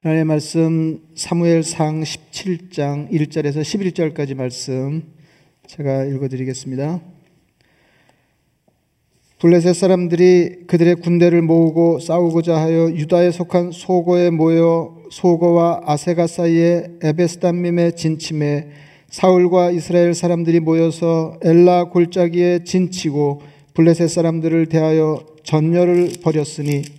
하나님의 말씀 사무엘상 17장 1절에서 11절까지 말씀 제가 읽어드리겠습니다. 블레셋 사람들이 그들의 군대를 모으고 싸우고자 하여 유다에 속한 소고에 모여 소고와 아세가 사이에 에베스담밈에 진침해 사울과 이스라엘 사람들이 모여서 엘라 골짜기에 진치고 블레셋 사람들을 대하여 전열을 벌였으니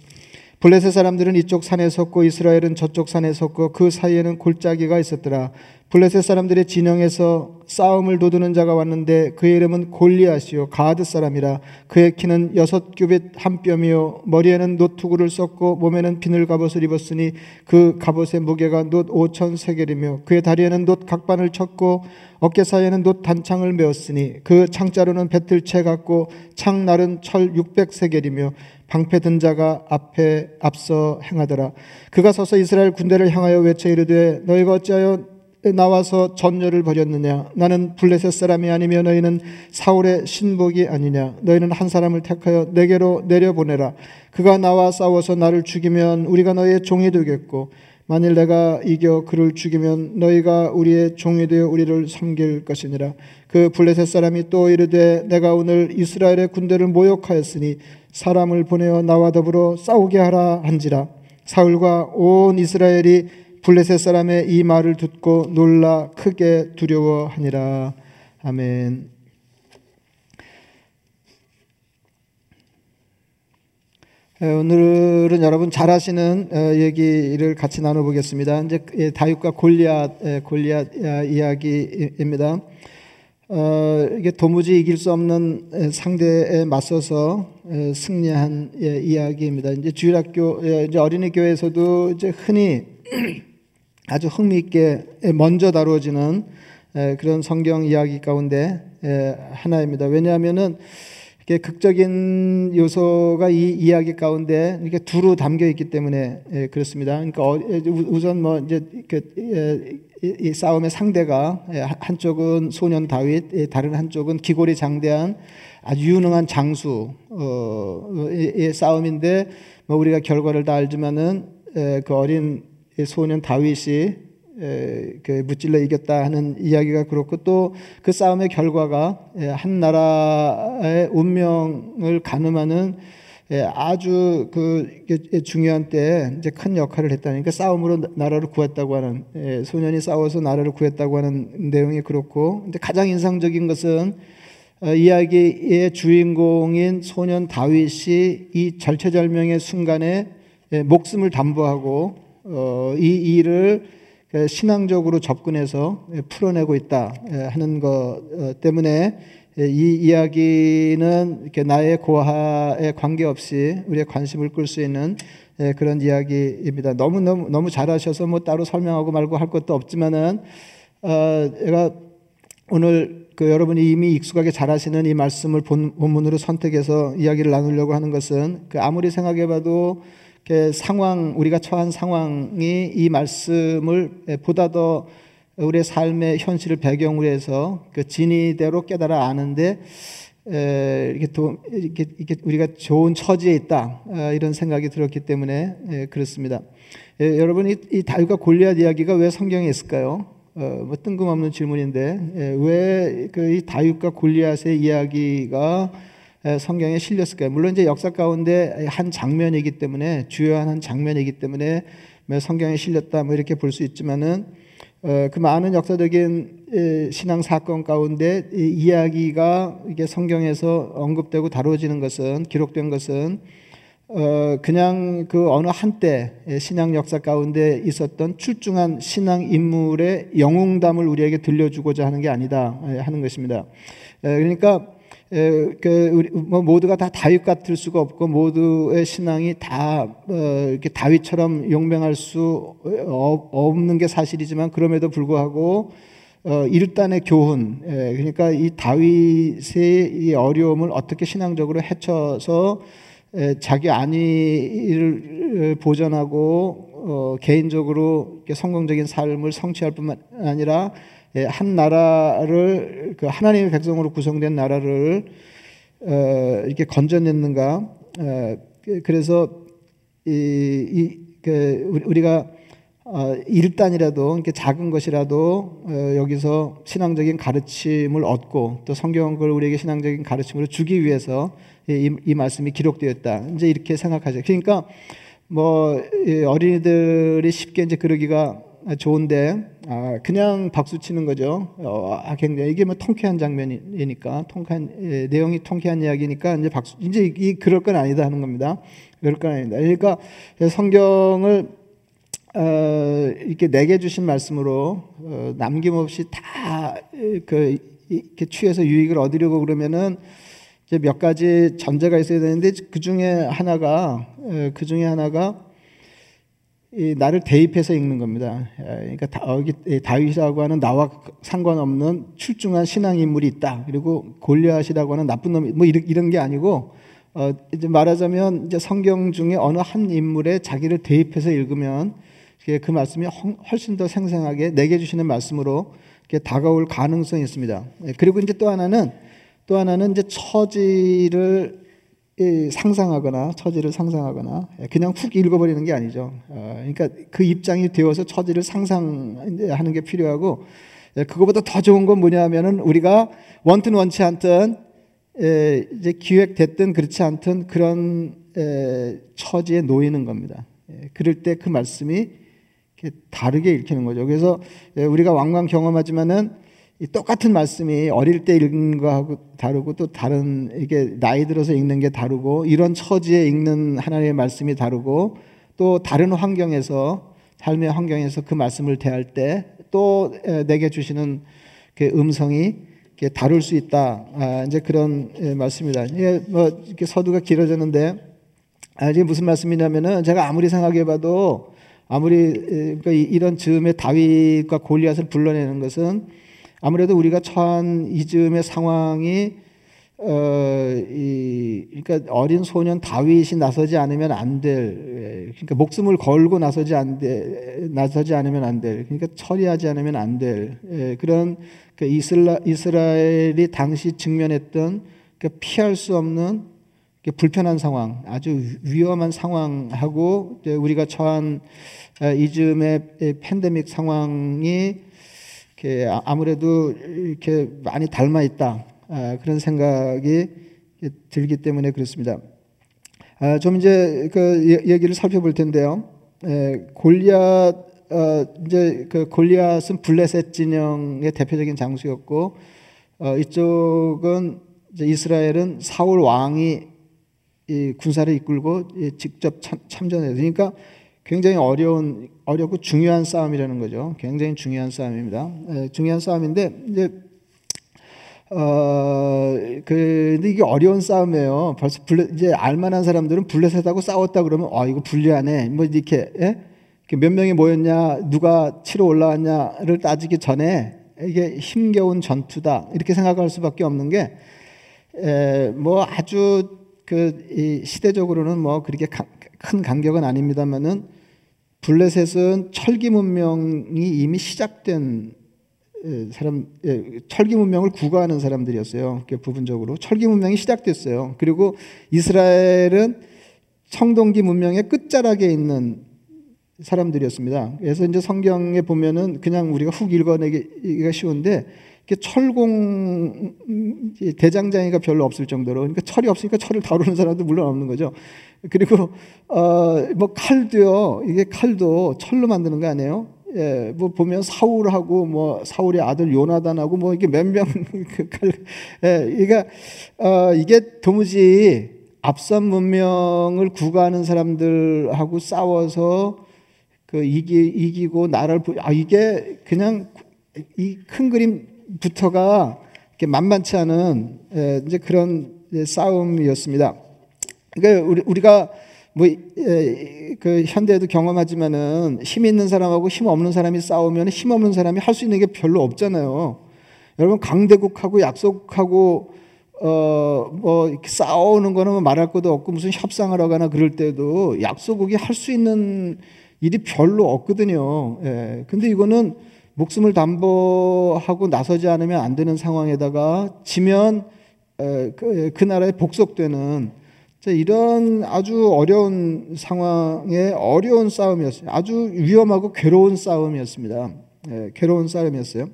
블레셋 사람들은 이쪽 산에 섰고 이스라엘은 저쪽 산에 섰고 그 사이에는 골짜기가 있었더라. 블레셋 사람들의 진영에서 싸움을 도두는 자가 왔는데 그의 이름은 골리앗이요 가드 사람이라 그의 키는 여섯 규빗 한 뼘이요 머리에는 노투구를 썼고 몸에는 비늘 갑옷을 입었으니 그 갑옷의 무게가 놋 오천 세겔이며 그의 다리에는 놋 각반을 쳤고 어깨 사이에는 놋 단창을 메었으니 그 창자루는 배틀채 같고 창날은 철 육백 세겔이며 방패 든 자가 앞에 앞서 행하더라. 그가 서서 이스라엘 군대를 향하여 외쳐 이르되 너희가 어찌하여 나와서 전열을 벌였느냐? 나는 블레셋 사람이 아니며 너희는 사울의 신복이 아니냐? 너희는 한 사람을 택하여 내게로 내려보내라. 그가 나와 싸워서 나를 죽이면 우리가 너희의 종이 되겠고 만일 내가 이겨 그를 죽이면 너희가 우리의 종이 되어 우리를 섬길 것이니라. 그 블레셋 사람이 또 이르되 내가 오늘 이스라엘의 군대를 모욕하였으니 사람을 보내어 나와 더불어 싸우게 하라 한지라 사울과 온 이스라엘이 블레셋 사람의 이 말을 듣고 놀라 크게 두려워하니라 아멘. 오늘은 여러분 잘 아시는 얘기를 같이 나눠보겠습니다. 이제 예, 다윗과 골리앗, 골리앗 이야기입니다. 어, 이게 도무지 이길 수 없는 상대에 맞서서 승리한 예, 이야기입니다. 이제 주일학교, 예, 이제 어린이 교회에서도 이제 흔히 아주 흥미있게 먼저 다루어지는 그런 성경 이야기 가운데 하나입니다. 왜냐하면은 극적인 요소가 이 이야기 가운데 이렇게 두루 담겨 있기 때문에 그렇습니다. 그러니까 어, 우선 뭐 이제 그 이 싸움의 상대가 한쪽은 소년 다윗, 다른 한쪽은 기골이 장대한 아주 유능한 장수의 어, 싸움인데 뭐 우리가 결과를 다 알지만은 그 어린 소년 다윗이 그 무찔러 이겼다 하는 이야기가 그렇고 또 그 싸움의 결과가 한 나라의 운명을 가늠하는 아주 그 중요한 때 이제 큰 역할을 했다니까 싸움으로 나라를 구했다고 하는 소년이 싸워서 나라를 구했다고 하는 내용이 그렇고 근데 가장 인상적인 것은 어, 이야기의 주인공인 소년 다윗이 이 절체절명의 순간에 목숨을 담보하고 어, 이 일을 신앙적으로 접근해서 풀어내고 있다 하는 것 어, 때문에 이 이야기는 이렇게 나의 고하에 관계없이 우리의 관심을 끌 수 있는 그런 이야기입니다. 너무 너무 너무 잘하셔서 뭐 따로 설명하고 말고 할 것도 없지만은 어, 제가 오늘 그 여러분이 이미 익숙하게 잘하시는 이 말씀을 본, 본문으로 선택해서 이야기를 나누려고 하는 것은 그 아무리 생각해봐도 상황 우리가 처한 상황이 이 말씀을 보다 더 우리의 삶의 현실을 배경으로 해서 그 진리대로 깨달아 아는데 에, 이렇게, 도, 이렇게, 이렇게, 우리가 좋은 처지에 있다 어, 이런 생각이 들었기 때문에 에, 그렇습니다. 에, 여러분 이, 이 다윗과 골리앗 이야기가 왜 성경에 있을까요? 어, 뭐 뜬금없는 질문인데 왜 그 이 다윗과 골리앗의 이야기가 성경에 실렸을까요? 물론 이제 역사 가운데 한 장면이기 때문에 주요한 한 장면이기 때문에 뭐 성경에 실렸다 뭐 이렇게 볼 수 있지만은 어, 그 많은 역사적인 신앙 사건 가운데 이야기가 이게 성경에서 언급되고 다루어지는 것은 기록된 것은 어, 그냥 그 어느 한때 신앙 역사 가운데 있었던 출중한 신앙 인물의 영웅담을 우리에게 들려주고자 하는 게 아니다 하는 것입니다. 그러니까 그뭐 모두가 다 다윗 같을 수가 없고 모두의 신앙이 다 어, 이렇게 다윗처럼 용맹할 수 없는 게 사실이지만 그럼에도 불구하고 어, 일단의 교훈 그러니까 이 다윗의 이 어려움을 어떻게 신앙적으로 헤쳐서 자기 안위를 보전하고 어, 개인적으로 성공적인 삶을 성취할 뿐만 아니라 예, 한 나라를 그 하나님의 백성으로 구성된 나라를 어, 이렇게 건져냈는가? 어, 그, 그래서 이, 이, 그 우리가 어, 일단이라도 이렇게 작은 것이라도 어, 여기서 신앙적인 가르침을 얻고 또 성경을 우리에게 신앙적인 가르침으로 주기 위해서 이, 이 말씀이 기록되었다. 이제 이렇게 생각하죠. 그러니까 뭐 어린이들이 쉽게 이제 그러기가 좋은데 아, 그냥 박수 치는 거죠. 어, 아, 굉장히 이게 뭐 통쾌한 장면이니까 통쾌한 예, 내용이 통쾌한 이야기니까 이제 박수 이제 이 그럴 건 아니다 하는 겁니다. 그럴 건 아니다. 그러니까 성경을 어, 이렇게 내게 주신 말씀으로 어, 남김없이 다 그 이렇게 취해서 유익을 얻으려고 그러면은 이제 몇 가지 전제가 있어야 되는데 그 중에 하나가 어, 그 중에 하나가 이 나를 대입해서 읽는 겁니다. 그러니까 다윗이라고 하는 나와 상관없는 출중한 신앙 인물이 있다. 그리고 골리앗이라고 하는 나쁜 놈이 뭐 이런, 이런 게 아니고 어 이제 말하자면 이제 성경 중에 어느 한 인물에 자기를 대입해서 읽으면 그 말씀이 훨씬 더 생생하게 내게 주시는 말씀으로 다가올 가능성이 있습니다. 예, 그리고 이제 또 하나는 또 하나는 이제 처지를 상상하거나 처지를 상상하거나 예, 그냥 훅 읽어버리는 게 아니죠. 어, 그러니까 그 입장이 되어서 처지를 상상하는 게 필요하고 예, 그거보다 더 좋은 건 뭐냐면은 우리가 원튼 원치 않든 이제 기획됐든 그렇지 않든 그런 처지에 놓이는 겁니다. 그럴 때 그 말씀이 다르게 읽히는 거죠. 그래서 예, 우리가 왕왕 경험하지만은 똑같은 말씀이 어릴 때 읽는 거하고 다르고 또 다른 이게 나이 들어서 읽는 게 다르고 이런 처지에 읽는 하나님의 말씀이 다르고 또 다른 환경에서 삶의 환경에서 그 말씀을 대할 때 또 내게 주시는 그 음성이 다룰 수 있다. 아, 이제 그런 예, 말씀입니다. 이게 뭐 이렇게 서두가 길어졌는데 아, 이게 무슨 말씀이냐면은 제가 아무리 생각해봐도 아무리 그러니까 이런 즈음에 다윗과 골리앗을 불러내는 것은 아무래도 우리가 처한 이 즈음의 상황이 어, 이, 그러니까 어린 소년 다윗이 나서지 않으면 안 될, 그러니까 목숨을 걸고 나서지 안 돼, 나서지 않으면 안 될, 그러니까 처리하지 않으면 안 될, 예, 그런 그 이스라, 이스라엘이 당시 직면했던 그 피할 수 없는 불편한 상황, 아주 위험한 상황하고 우리가 처한 아, 이즈음의 팬데믹 상황이 아, 아무래도 이렇게 많이 닮아 있다 아, 그런 생각이 들기 때문에 그렇습니다. 좀 이제 그 얘기를 살펴볼 텐데요. 골리앗 어, 이제 그 골리앗은 블레셋 진영의 대표적인 장수였고 어, 이쪽은 이스라엘은 사울 왕이 군사를 이끌고 직접 참, 전해서 그러니까 굉장히 어려운 어렵고 중요한 싸움이라는 거죠. 굉장히 중요한 싸움입니다. 에, 중요한 싸움인데 이제 어, 그, 이게 어려운 싸움이에요. 벌써 블레, 이제 알만한 사람들은 블레셋하고 싸웠다 그러면, 아, 이거 불리하네. 뭐, 이렇게, 예? 몇 명이 모였냐, 누가 치러 올라왔냐를 따지기 전에 이게 힘겨운 전투다. 이렇게 생각할 수밖에 없는 게, 에, 뭐 아주 그, 시대적으로는 뭐 그렇게 가, 큰 간격은 아닙니다만은 블레셋은 철기 문명이 이미 시작된 사람 철기 문명을 구가하는 사람들이었어요. 부분적으로 철기 문명이 시작됐어요. 그리고 이스라엘은 청동기 문명의 끝자락에 있는 사람들이었습니다. 그래서 이제 성경에 보면은 그냥 우리가 훅 읽어내기가 쉬운데 철공 대장장이가 별로 없을 정도로 그러니까 철이 없으니까 철을 다루는 사람도 물론 없는 거죠. 그리고 어뭐 칼도요. 이게 칼도 철로 만드는 거 아니에요? 예, 뭐 보면 사울하고 뭐 사울의 아들 요나단하고 뭐 이게 몇명 그 칼, 예, 그러니까 어 이게 도무지 앞선 문명을 구가하는 사람들하고 싸워서 그 이기 이기고 나라를 아 이게 그냥 이 큰 그림 부터가 만만치 않은 예, 이제 그런 싸움이었습니다. 그러니까 우리, 가 뭐 그 현대에도 경험하지만은 힘 있는 사람하고 힘 없는 사람이 싸우면 힘 없는 사람이 할 수 있는 게 별로 없잖아요. 여러분 강대국하고 약속하고 어 뭐 싸우는 거는 뭐 말할 것도 없고 무슨 협상을 하거나 그럴 때도 약소국이 할 수 있는 일이 별로 없거든요. 예. 근데 이거는 목숨을 담보하고 나서지 않으면 안 되는 상황에다가 지면 그, 그 나라에 복속되는 이런 아주 어려운 상황에 어려운 싸움이었어요. 아주 위험하고 괴로운 싸움이었습니다. 예, 괴로운 싸움이었어요.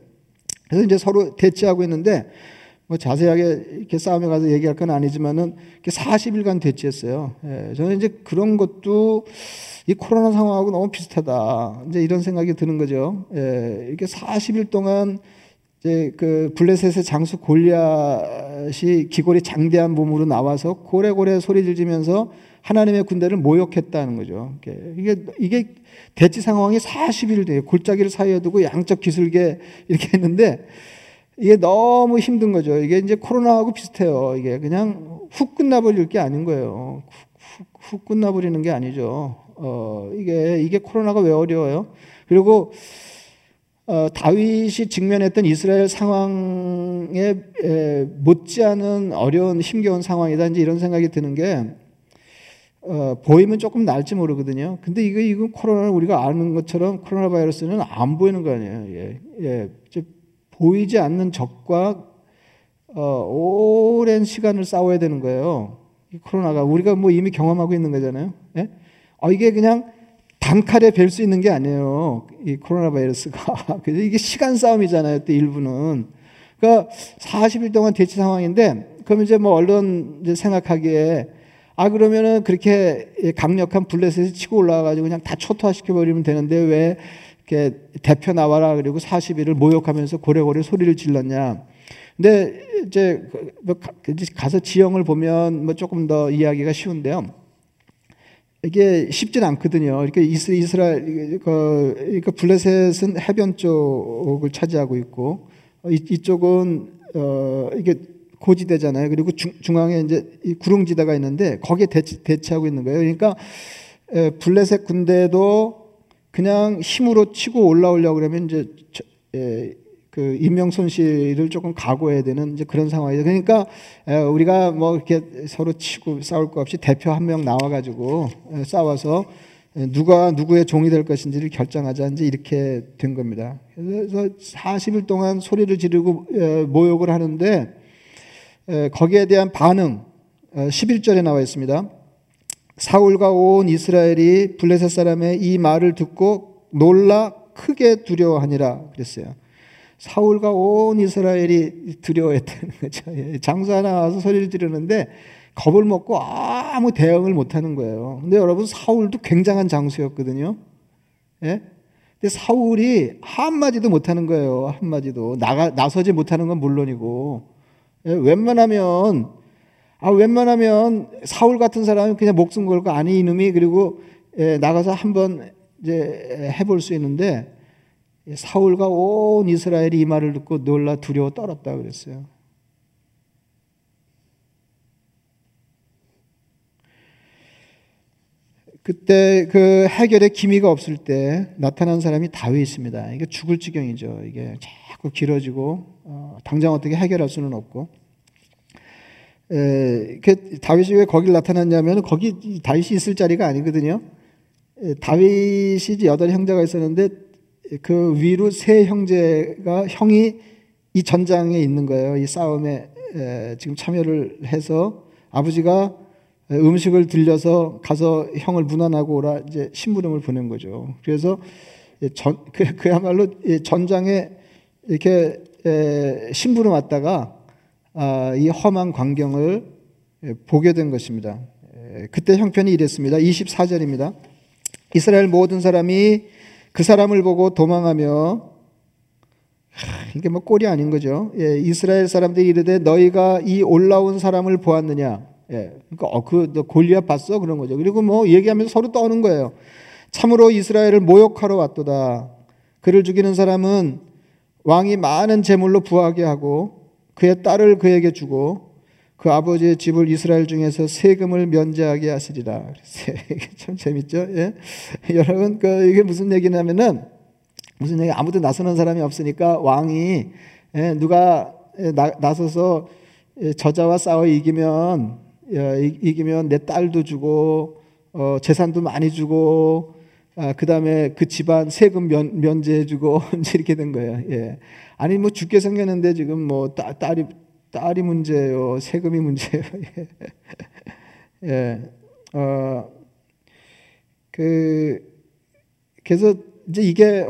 그래서 이제 서로 대치하고 있는데 뭐 자세하게 이렇게 싸움에 가서 얘기할 건 아니지만은 40일간 대치했어요. 예, 저는 이제 그런 것도 이 코로나 상황하고 너무 비슷하다. 이제 이런 생각이 드는 거죠. 예, 이렇게 40일 동안 이제 그 블레셋의 장수 골리앗이 기골이 장대한 몸으로 나와서 고래고래 소리 질지면서 하나님의 군대를 모욕했다는 거죠. 이게 이게 대치 상황이 40일 돼요. 골짜기를 사이에 두고 양적 기술계 이렇게 했는데 이게 너무 힘든 거죠. 이게 이제 코로나하고 비슷해요. 이게 그냥 훅 끝나버릴 게 아닌 거예요. 훅, 훅 끝나버리는 게 아니죠. 어, 이게, 이게 코로나가 왜 어려워요? 그리고, 어, 다윗이 직면했던 이스라엘 상황에 에, 못지않은 어려운 힘겨운 상황이다. 이제 이런 생각이 드는 게, 어, 보이면 조금 날지 모르거든요. 근데 이거, 이거 코로나를 우리가 아는 것처럼 코로나 바이러스는 안 보이는 거 아니에요. 예, 예. 보이지 않는 적과 어, 오랜 시간을 싸워야 되는 거예요. 코로나가 우리가 뭐 이미 경험하고 있는 거잖아요. 예? 어, 이게 그냥 단칼에 뵐 수 있는 게 아니에요. 이 코로나 바이러스가. 그래서 이게 시간 싸움이잖아요. 또 일부는. 그러니까 40일 동안 대치 상황인데, 그럼 이제 뭐 언론 이제 생각하기에, 아, 그러면은 그렇게 강력한 블레셋이 치고 올라와가지고 그냥 다 초토화시켜버리면 되는데 왜 이렇게 대표 나와라 그리고 40일을 모욕하면서 고래고래 소리를 질렀냐. 근데 이제 그뭐 가서 지형을 보면 뭐 조금 더 이야기가 쉬운데요. 이게 쉽진 않거든요. 이렇게 이스라엘 그, 그 블레셋은 해변 쪽을 차지하고 있고 어, 이쪽은 어 이게 고지대잖아요. 그리고 중, 중앙에 이제 구릉지대가 있는데 거기에 대치, 대치하고 있는 거예요. 그러니까 에, 블레셋 군대도 그냥 힘으로 치고 올라오려고 그러면 이제 에, 그 인명 손실을 조금 각오해야 되는 이제 그런 상황이죠. 그러니까 우리가 뭐 이렇게 서로 치고 싸울 것 없이 대표 한 명 나와 가지고 싸워서 누가 누구의 종이 될 것인지를 결정하자 이제 이렇게 된 겁니다. 그래서 40일 동안 소리를 지르고 모욕을 하는데 거기에 대한 반응 11절에 나와 있습니다. 사울과 온 이스라엘이 블레셋 사람의 이 말을 듣고 놀라 크게 두려워하니라 그랬어요. 사울과 온 이스라엘이 두려워했다는 거죠. 예, 장사 하나 와서 소리를 지르는데 겁을 먹고 아무 대응을 못 하는 거예요. 근데 여러분 사울도 굉장한 장수였거든요. 예? 근데 사울이 한마디도 못 하는 거예요. 한마디도 나가 나서지 못하는 건 물론이고 예? 웬만하면 아 웬만하면 사울 같은 사람은 그냥 목숨 걸고 아니 이놈이 그리고 예, 나가서 한번 이제 해볼 수 있는데 사울과 온 이스라엘이 이 말을 듣고 놀라 두려워 떨었다 그랬어요. 그때 그 해결의 기미가 없을 때 나타난 사람이 다윗입니다. 이게 죽을 지경이죠. 이게 자꾸 길어지고 어, 당장 어떻게 해결할 수는 없고. 에, 그 다윗이 왜 거길 나타났냐면 거기 다윗이 있을 자리가 아니거든요. 에, 다윗이 여덟 형제가 있었는데 그 위로 세 형제가 형이 이 전장에 있는 거예요. 이 싸움에 지금 참여를 해서 아버지가 음식을 들려서 가서 형을 문안하고 오라 이제 심부름을 보낸 거죠. 그래서 전, 그, 야말로 전장에 이렇게 심부름 왔다가 아, 이 험한 광경을 보게 된 것입니다. 그때 형편이 이랬습니다. 24절입니다. 이스라엘 모든 사람이 그 사람을 보고 도망하며 이게 뭐 꼴이 아닌 거죠. 예, 이스라엘 사람들이 이르되 너희가 이 올라온 사람을 보았느냐. 예, 그러니까 어, 그너 골리앗 봤어 그런 거죠. 그리고 뭐 얘기하면서 서로 떠는 거예요. 참으로 이스라엘을 모욕하러 왔도다. 그를 죽이는 사람은 왕이 많은 재물로 부하게 하고 그의 딸을 그에게 주고 그 아버지의 집을 이스라엘 중에서 세금을 면제하게 하시리라. 참 재밌죠? 예? 여러분, 그 이게 무슨 얘기냐면은 무슨 얘기 아무도 나서는 사람이 없으니까 왕이 예, 누가 나, 나서서 저자와 싸워 이기면 이기면 내 딸도 주고 어, 재산도 많이 주고 아, 그 다음에 그 집안 세금 면, 면제해주고 이렇게 된 거예요. 예. 아니 뭐 죽게 생겼는데 지금 뭐 딸, 딸이 딸이 문제예요. 세금이 문제예요. 예, 어, 그 그래서 이제 이게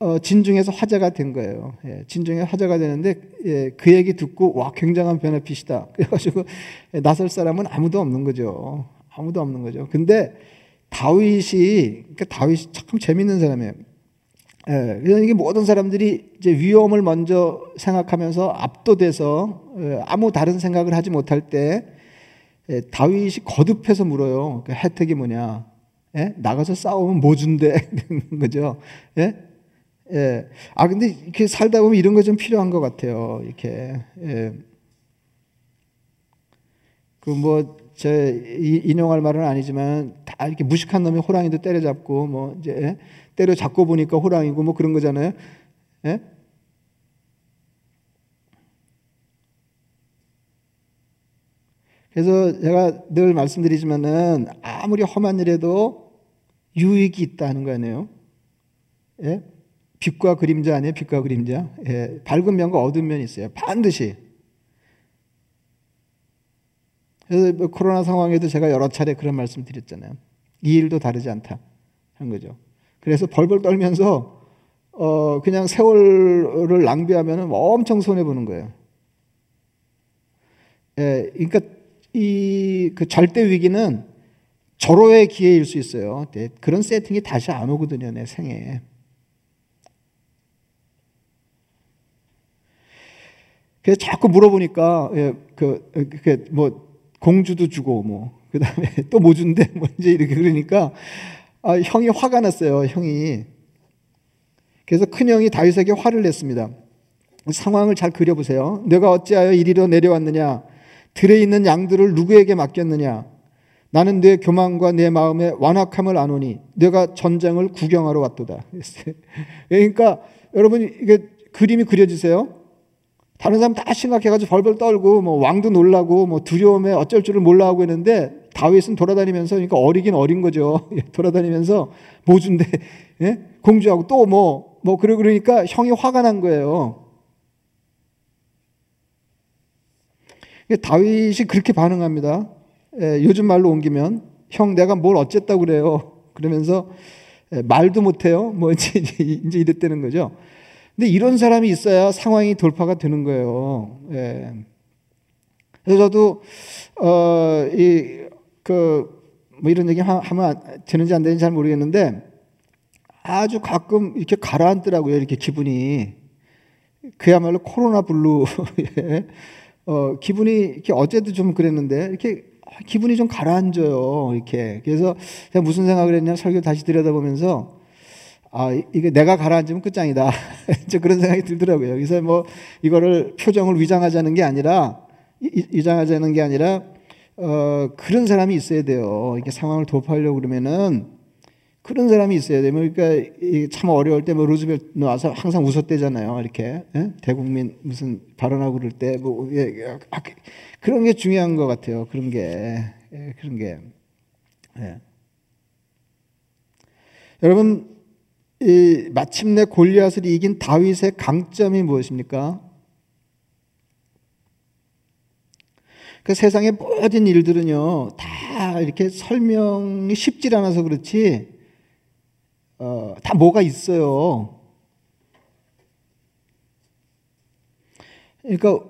어, 진중에서 화제가 된 거예요. 예, 진중에 화제가 되는데 예, 그 얘기 듣고 와 굉장한 베네핏이다. 그래가지고 나설 사람은 아무도 없는 거죠. 아무도 없는 거죠. 근데 다윗이 그러니까 다윗이 참 재밌는 사람이에요. 예, 이게 모든 사람들이 이제 위험을 먼저 생각하면서 압도돼서 예, 아무 다른 생각을 하지 못할 때 예, 다윗이 거듭해서 물어요. 그 혜택이 뭐냐? 예? 나가서 싸우면 뭐 준대? 거죠. 예? 예. 아, 근데 이렇게 살다 보면 이런 거 좀 필요한 것 같아요. 이렇게. 예. 그 뭐, 제 인용할 말은 아니지만 다 이렇게 무식한 놈이 호랑이도 때려잡고 뭐 이제 예? 때려 잡고 보니까 호랑이고 뭐 그런 거잖아요. 예? 그래서 제가 늘 말씀드리지만은 아무리 험한 일에도 유익이 있다는 거 아니에요. 예? 빛과 그림자 아니에요? 빛과 그림자. 예. 밝은 면과 어두운 면이 있어요. 반드시. 그래서 뭐 코로나 상황에도 제가 여러 차례 그런 말씀 드렸잖아요. 이 일도 다르지 않다. 한 거죠. 그래서 벌벌 떨면서 어 그냥 세월을 낭비하면 엄청 손해 보는 거예요. 예, 그러니까 이 그 절대 위기는 절호의 기회일 수 있어요. 네, 그런 세팅이 다시 안 오거든요, 내 생에. 그래서 자꾸 물어보니까 예, 그, 그, 뭐 공주도 주고 뭐 그다음에 또 뭐 준대 뭐 이제 이렇게 그러니까 아, 형이 화가 났어요. 형이 그래서 큰 형이 다윗에게 화를 냈습니다. 상황을 잘 그려보세요. 내가 어찌하여 이리로 내려왔느냐? 들에 있는 양들을 누구에게 맡겼느냐? 나는 내 교만과 내 마음의 완악함을 아노니 내가 전쟁을 구경하러 왔도다. 그러니까 여러분 이게 그림이 그려지세요? 다른 사람 다 심각해가지고 벌벌 떨고 뭐 왕도 놀라고 뭐 두려움에 어쩔 줄을 몰라 하고 있는데 다윗은 돌아다니면서 그러니까 어리긴 어린 거죠. 예, 돌아다니면서 모준데 예? 공주하고 또 뭐뭐 뭐 그러 그러니까 형이 화가 난 거예요. 다윗이 그렇게 반응합니다. 예, 요즘 말로 옮기면 형 내가 뭘 어쨌다고 그래요. 그러면서 예, 말도 못해요. 뭐 이제 이제 이랬다는 거죠. 근데 이런 사람이 있어야 상황이 돌파가 되는 거예요. 예. 그래서 저도 어 이 그 뭐 이런 얘기 하면 되는지 안 되는지 잘 모르겠는데 아주 가끔 이렇게 가라앉더라고요. 이렇게 기분이 그야말로 코로나 블루. 예. 어 기분이 이렇게 어제도 좀 그랬는데 이렇게 기분이 좀 가라앉아요. 이렇게 그래서 제가 무슨 생각을 했냐 설교 다시 들여다보면서 아, 이게 내가 가라앉으면 끝장이다. 이제 그런 생각이 들더라고요. 그래서 뭐 이거를 표정을 위장하자는 게 아니라 위장하자는 게 아니라 어, 그런 사람이 있어야 돼요. 이게 상황을 돌파하려고 그러면은 그런 사람이 있어야 돼요. 그러니까 참 어려울 때 뭐 루즈벨트 나와서 항상 웃었대잖아요. 이렇게 예? 대국민 무슨 발언하고 그럴 때뭐 예, 아, 그, 그런 게 중요한 것 같아요. 그런 게 예, 그런 게 예. 여러분 이 마침내 골리앗을 이긴 다윗의 강점이 무엇입니까? 그 세상의 모든 일들은요, 다 이렇게 설명이 쉽지 않아서 그렇지, 어, 다 뭐가 있어요. 그러니까,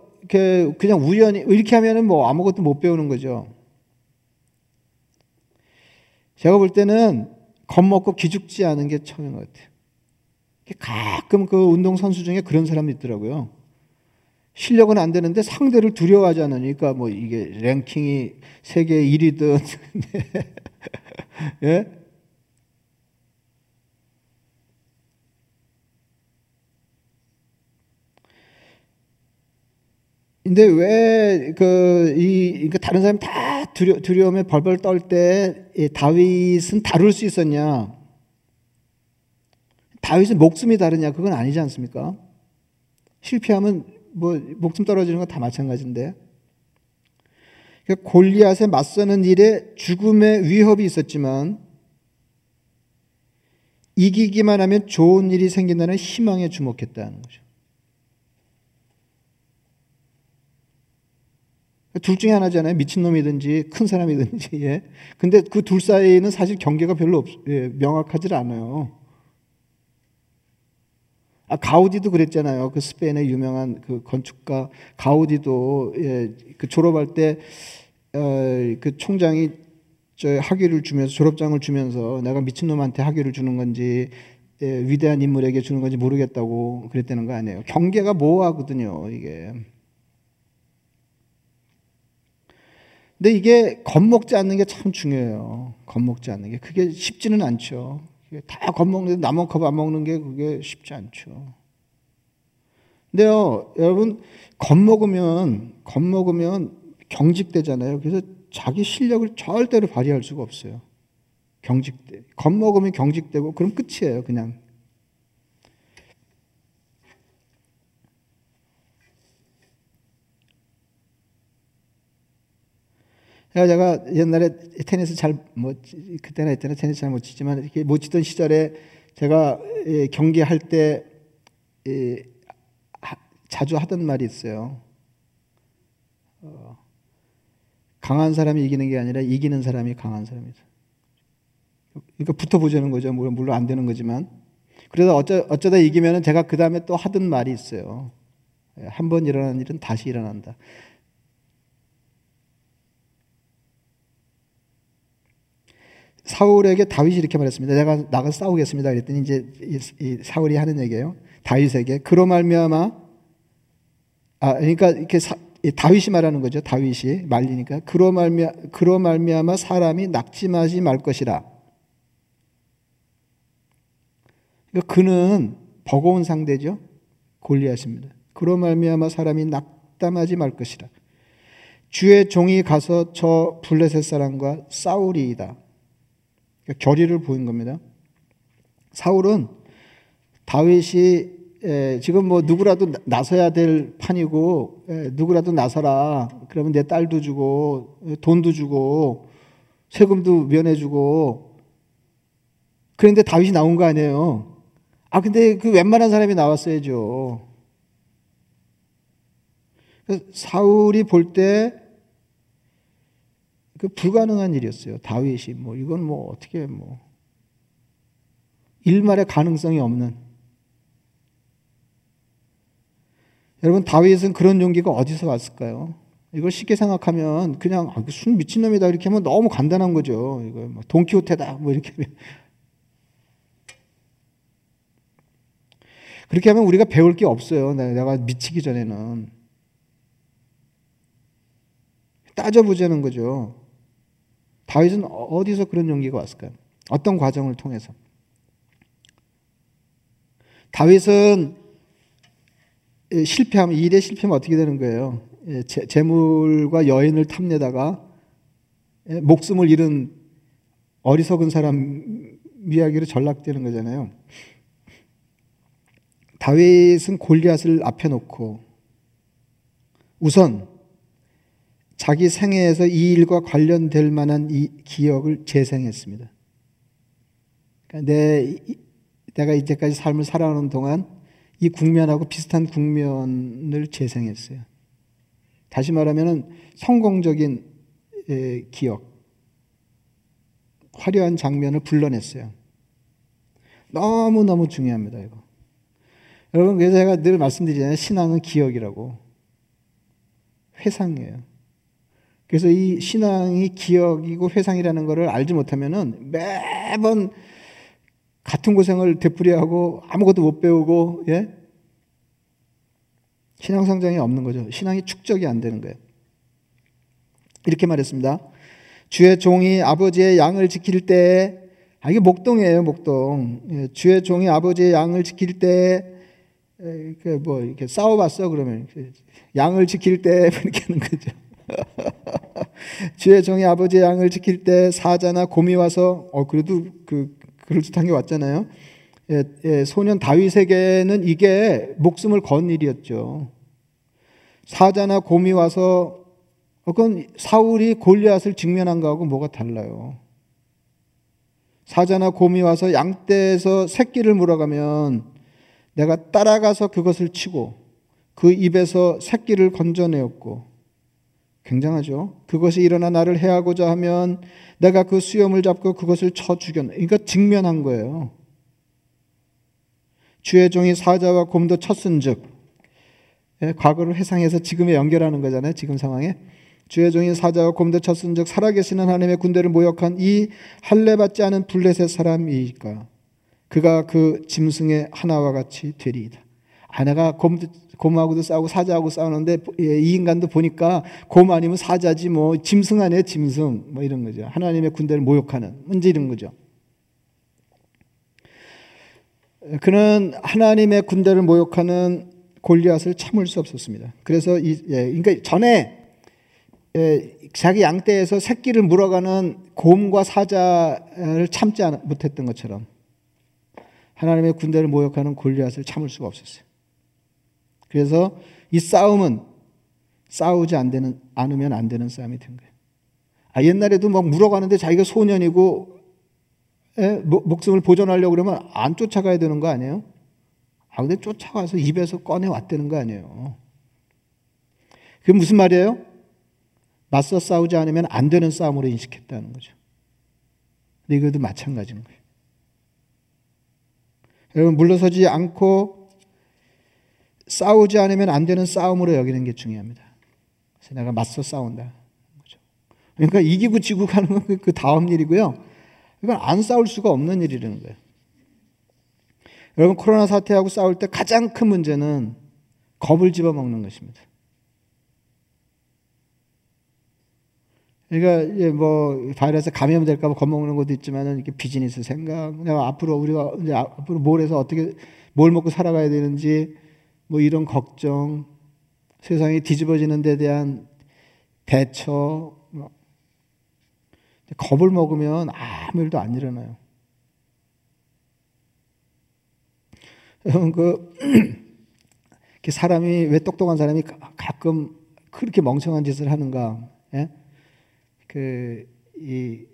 그냥 우연히, 이렇게 하면은 뭐 아무것도 못 배우는 거죠. 제가 볼 때는 겁먹고 기죽지 않은 게 처음인 것 같아요. 가끔 그 운동선수 중에 그런 사람이 있더라고요. 실력은 안 되는데 상대를 두려워하지 않으니까 뭐 이게 랭킹이 세계 1위든 예? 근데 왜 그 이 그러니까 다른 사람 다 두려 두려움에 벌벌 떨 때 다윗은 다룰 수 있었냐? 다윗은 목숨이 다르냐? 그건 아니지 않습니까? 실패하면 뭐 목숨 떨어지는 건다 마찬가지인데. 그러니까 골리앗에 맞서는 일에 죽음의 위협이 있었지만 이기기만 하면 좋은 일이 생긴다는 희망에 주목했다는 거죠. 둘 중에 하나잖아요. 미친놈이든지 큰 사람이든지. 예. 근데 그 둘 사이에는 사실 경계가 별로 없, 예, 명확하지 않아요. 아, 가우디도 그랬잖아요. 그 스페인의 유명한 그 건축가 가우디도 예, 그 졸업할 때그 어, 총장이 저 학위를 주면서 졸업장을 주면서 내가 미친놈한테 학위를 주는 건지 예, 위대한 인물에게 주는 건지 모르겠다고 그랬다는 거 아니에요. 경계가 모호하거든요, 이게. 근데 이게 겁먹지 않는 게 참 중요해요. 겁먹지 않는 게. 그게 쉽지는 않죠. 다 겁먹는데 남은 컵 안 먹는 게 그게 쉽지 않죠. 근데요, 여러분, 겁먹으면, 겁먹으면 경직되잖아요. 그래서 자기 실력을 절대로 발휘할 수가 없어요. 경직돼. 겁먹으면 경직되고, 그럼 끝이에요, 그냥. 제가 옛날에 테니스 잘 못, 그때나 이때나 테니스 잘 못 치지만 이렇게 못 치던 시절에 제가 경기할 때 자주 하던 말이 있어요. 어, 강한 사람이 이기는 게 아니라 이기는 사람이 강한 사람이다. 그러니까 붙어보자는 거죠. 물론 안 되는 거지만. 그래서 어쩌, 어쩌다 이기면 제가 그 다음에 또 하던 말이 있어요. 한 번 일어난 일은 다시 일어난다. 사울에게 다윗이 이렇게 말했습니다. 내가 나가 싸우겠습니다. 그랬더니 이제 이 사울이 하는 얘기예요. 다윗에게 그로 말미암아 아 그러니까 이렇게 사, 다윗이 말하는 거죠. 다윗이 말리니까 그로 말미 그로 말미암아 사람이 낙심하지 말 것이라. 그러니까 그는 버거운 상대죠. 골리앗입니다. 그로 말미암아 사람이 낙담하지 말 것이라. 주의 종이 가서 저 블레셋 사람과 싸우리이다. 그러니까 결의를 보인 겁니다. 사울은 다윗이 지금 뭐 누구라도 나서야 될 판이고 누구라도 나서라. 그러면 내 딸도 주고 돈도 주고 세금도 면해주고 그런데 다윗이 나온 거 아니에요. 아 근데 그 웬만한 사람이 나왔어야죠. 사울이 볼 때 그 불가능한 일이었어요. 다윗이 뭐 이건 뭐 어떻게 뭐 일말의 가능성이 없는 여러분 다윗은 그런 용기가 어디서 왔을까요? 이걸 쉽게 생각하면 그냥 아, 순 미친놈이다 이렇게 하면 너무 간단한 거죠. 이거 뭐 돈키호테다 뭐 이렇게 그렇게 하면 우리가 배울 게 없어요. 내가 미치기 전에는 따져보자는 거죠. 다윗은 어디서 그런 용기가 왔을까요? 어떤 과정을 통해서? 다윗은 실패하면 일에 실패하면 어떻게 되는 거예요? 예, 재물과 여인을 탐내다가 예, 목숨을 잃은 어리석은 사람 이야기로 전락되는 거잖아요. 다윗은 골리앗을 앞에 놓고 우선 자기 생애에서 이 일과 관련될 만한 이 기억을 재생했습니다. 그러니까 내, 내가 이제까지 삶을 살아오는 동안 이 국면하고 비슷한 국면을 재생했어요. 다시 말하면 성공적인 기억, 화려한 장면을 불러냈어요. 너무너무 중요합니다, 이거. 여러분, 그래서 제가 늘 말씀드리잖아요. 신앙은 기억이라고. 회상이에요. 그래서 이 신앙이 기억이고 회상이라는 것을 알지 못하면은 매번 같은 고생을 되풀이하고 아무것도 못 배우고 예? 신앙 성장이 없는 거죠. 신앙이 축적이 안 되는 거예요. 이렇게 말했습니다. 주의 종이 아버지의 양을 지킬 때, 아, 이게 목동이에요, 목동. 예, 주의 종이 아버지의 양을 지킬 때, 그 뭐, 이렇게 싸워봤어, 그러면. 양을 지킬 때, 이렇게 하는 거죠. 주의 종이 아버지의 양을 지킬 때 사자나 곰이 와서 어 그래도 그 그럴듯한 게 왔잖아요. 예, 예, 소년 다윗에게는 이게 목숨을 건 일이었죠. 사자나 곰이 와서 어, 그건 사울이 골리앗을 직면한 거하고 뭐가 달라요. 사자나 곰이 와서 양떼에서 새끼를 물어가면 내가 따라가서 그것을 치고 그 입에서 새끼를 건져내었고 굉장하죠. 그것이 일어나 나를 해하고자 하면 내가 그 수염을 잡고 그것을 쳐 죽였네. 그러니까 직면한 거예요. 주의 종이 사자와 곰도 쳤은즉 예, 과거를 회상해서 지금에 연결하는 거잖아요. 지금 상황에 주의 종이 사자와 곰도 쳤은즉 살아계시는 하나님의 군대를 모욕한 이 할례 받지 않은 블레셋 사람이니까 그가 그 짐승의 하나와 같이 되리이다. 아내가 곰, 곰하고도 싸우고 사자하고 싸우는데 예, 이 인간도 보니까 곰 아니면 사자지 뭐 짐승 아니에요 짐승 뭐 이런 거죠. 하나님의 군대를 모욕하는 문제 이런 거죠. 그는 하나님의 군대를 모욕하는 골리앗을 참을 수 없었습니다. 그래서 이 예, 그러니까 전에 예, 자기 양떼에서 새끼를 물어가는 곰과 사자를 참지 못했던 것처럼 하나님의 군대를 모욕하는 골리앗을 참을 수가 없었어요. 그래서 이 싸움은 싸우지 안 되는, 않으면 안 되는 싸움이 된 거예요. 아, 옛날에도 막 물어가는데 자기가 소년이고, 에? 예, 목숨을 보존하려고 그러면 안 쫓아가야 되는 거 아니에요? 아, 근데 쫓아가서 입에서 꺼내왔다는 거 아니에요. 그게 무슨 말이에요? 맞서 싸우지 않으면 안 되는 싸움으로 인식했다는 거죠. 근데 이것도 마찬가지인 거예요. 여러분, 물러서지 않고 싸우지 않으면 안 되는 싸움으로 여기는 게 중요합니다. 그래서 내가 맞서 싸운다. 그러니까 이기고 지고 가는 건 그 다음 일이고요. 이건 안 싸울 수가 없는 일이라는 거예요. 여러분 코로나 사태하고 싸울 때 가장 큰 문제는 겁을 집어먹는 것입니다. 그러니까 뭐 바이러스 감염될까 봐 겁먹는 것도 있지만은 이렇게 비즈니스 생각, 앞으로 우리가 이제 앞으로 뭘 해서 어떻게 뭘 먹고 살아가야 되는지 뭐 이런 걱정, 세상이 뒤집어지는 데 대한 대처, 뭐. 겁을 먹으면 아무 일도 안 일어나요. 그, 사람이, 왜 똑똑한 사람이 가끔 그렇게 멍청한 짓을 하는가, 예? 그, 이,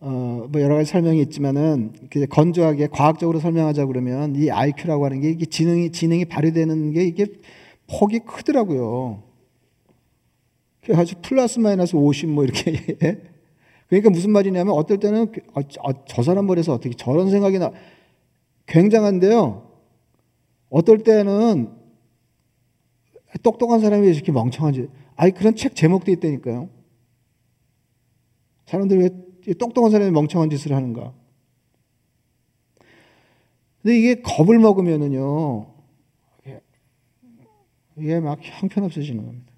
어, 뭐 여러 가지 설명이 있지만은 건조하게 과학적으로 설명하자 그러면 이 IQ라고 하는 게 이게 지능이 지능이 발휘되는 게 이게 폭이 크더라고요. 아주 플러스 마이너스 50 뭐 이렇게 그러니까 무슨 말이냐면 어떨 때는 아, 저 사람 머리에서 어떻게 저런 생각이 나 굉장한데요. 어떨 때는 똑똑한 사람이 이렇게 멍청한지 아니 그런 책 제목도 있다니까요. 사람들이 왜 똑똑한 사람이 멍청한 짓을 하는가? 근데 이게 겁을 먹으면은요, 이게 막 형편없어지는 겁니다.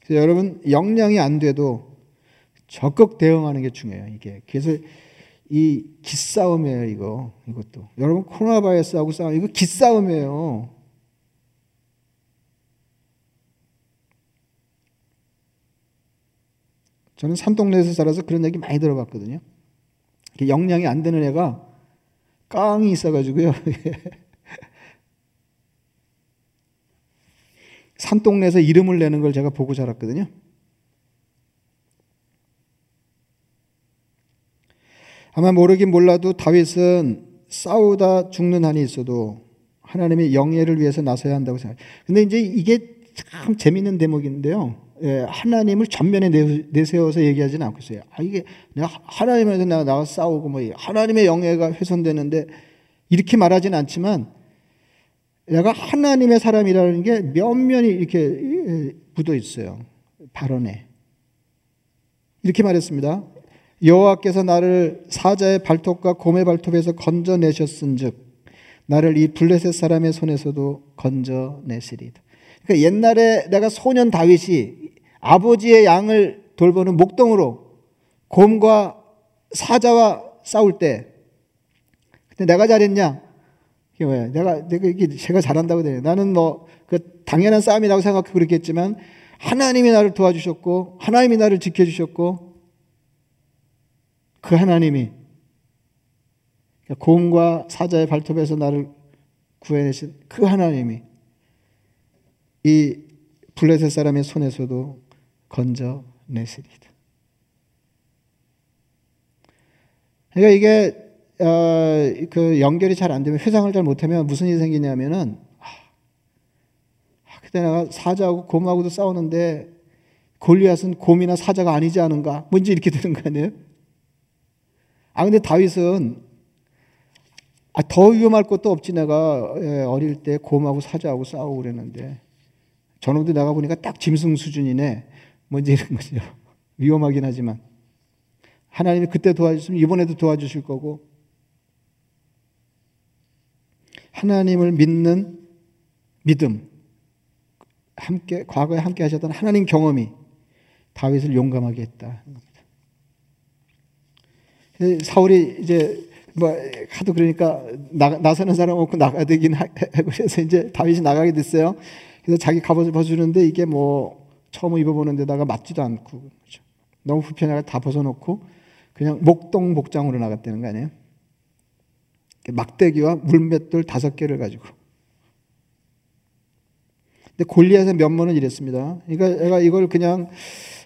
그래서 여러분, 역량이 안 돼도 적극 대응하는 게 중요해요, 이게. 그래서 이 기싸움이에요, 이거. 이것도. 여러분, 코로나 바이러스하고 싸움, 이거 기싸움이에요. 저는 산동네에서 살아서 그런 얘기 많이 들어봤거든요. 역량이 안 되는 애가 깡이 있어가지고요. 산동네에서 이름을 내는 걸 제가 보고 자랐거든요. 아마 모르긴 몰라도 다윗은 싸우다 죽는 한이 있어도 하나님의 영예를 위해서 나서야 한다고 생각해요. 근데 이제 이게 참 재밌는 대목인데요. 예, 하나님을 전면에 내세워서 얘기하지는 않고 있어요. 아, 이게 내가 하나님에서 내가 나와 싸우고 뭐 하나님의 영예가 훼손되는데 이렇게 말하지는 않지만 내가 하나님의 사람이라는 게 면면이 이렇게 묻어 있어요. 발언에. 이렇게 말했습니다. 여호와께서 나를 사자의 발톱과 곰의 발톱에서 건져내셨은즉 나를 이 블레셋 사람의 손에서도 건져내시리다. 그러니까 옛날에 내가 소년 다윗이 아버지의 양을 돌보는 목동으로 곰과 사자와 싸울 때 근데 내가 잘했냐? 이게 뭐야? 내가 내가 이게 제가 잘한다고 돼. 나는 뭐 그 당연한 싸움이라고 생각하고 그랬겠지만 하나님이 나를 도와주셨고 하나님이 나를 지켜주셨고 그 하나님이 그러니까 곰과 사자의 발톱에서 나를 구해내신 그 하나님이 이 블레셋 사람의 손에서도 건져내시리다. 그러니까 이게 어, 그 연결이 잘 안 되면 회상을 잘 못하면 무슨 일이 생기냐면은 아, 그때 내가 사자하고 곰하고도 싸우는데 골리앗은 곰이나 사자가 아니지 않은가? 뭔지 이렇게 되는 거 아니에요? 아 근데 다윗은 아, 더 위험할 것도 없지 내가 예, 어릴 때 곰하고 사자하고 싸우고 그랬는데 저놈도 내가 보니까 딱 짐승 수준이네. 뭔지 이런 거죠. 위험하긴 하지만 하나님이 그때 도와주시면 이번에도 도와주실 거고 하나님을 믿는 믿음 함께 과거에 함께 하셨던 하나님 경험이 다윗을 용감하게 했다. 사울이 이제 뭐 하도 그러니까 나, 나서는 사람 없고 나가야 되긴 하고 그래서 이제 다윗이 나가게 됐어요. 그래서 자기 갑옷을 벗어주는데 이게 뭐 처음 입어보는 데다가 맞지도 않고 그렇죠. 너무 불편해가 다 벗어놓고 그냥 목동 목장으로 나갔다는 거 아니에요? 막대기와 물맷돌 다섯 개를 가지고. 근데 골리앗의 면모는 이랬습니다. 그러니까 제가 이걸 그냥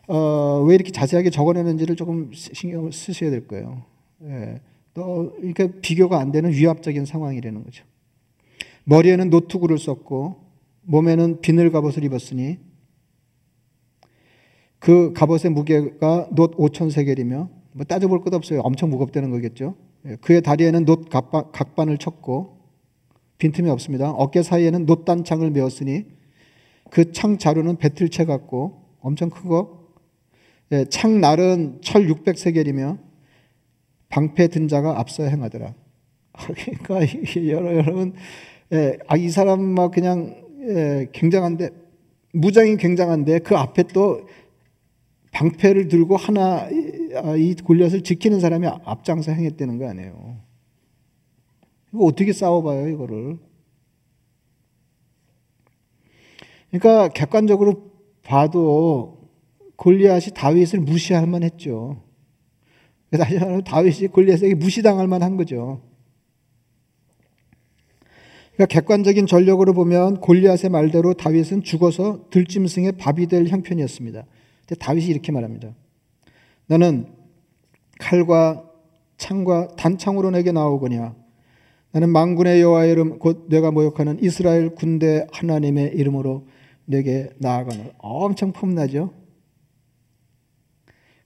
어, 왜 이렇게 자세하게 적어내는지를 조금 신경을 쓰셔야 될 거예요. 예. 또 그러니까 비교가 안 되는 위압적인 상황이라는 거죠. 머리에는 노트구를 썼고 몸에는 비늘 갑옷을 입었으니 그 갑옷의 무게가 놋 5천 세겔이며 뭐 따져볼 것 없어요. 엄청 무겁다는 거겠죠. 예. 그의 다리에는 놋 각반, 을 쳤고 빈틈이 없습니다. 어깨 사이에는 놋 단창을 메었으니 그 창 자루는 배틀채 같고 엄청 큰 거. 예, 창 날은 철 600세겔이며 방패 든 자가 앞서 행하더라. 그러니까 여러분, 예, 아, 이 사람 막 그냥 예, 굉장한데 무장이 굉장한데 그 앞에 또 방패를 들고 하나 아, 이 골리앗을 지키는 사람이 앞장서 행했다는 거 아니에요. 이거 어떻게 싸워봐요 이거를? 그러니까 객관적으로 봐도 골리앗이 다윗을 무시할 만했죠. 다시 말하면 다윗이 골리앗에게 무시당할 만한 거죠. 그러니까 객관적인 전력으로 보면 골리앗의 말대로 다윗은 죽어서 들짐승의 밥이 될 형편이었습니다. 다윗이 이렇게 말합니다. 너는 칼과 창과 단창으로 내게 나오거냐. 나는 망군의 여호와의 이름 곧 내가 모욕하는 이스라엘 군대 하나님의 이름으로 내게 나아가는 엄청 폼나죠.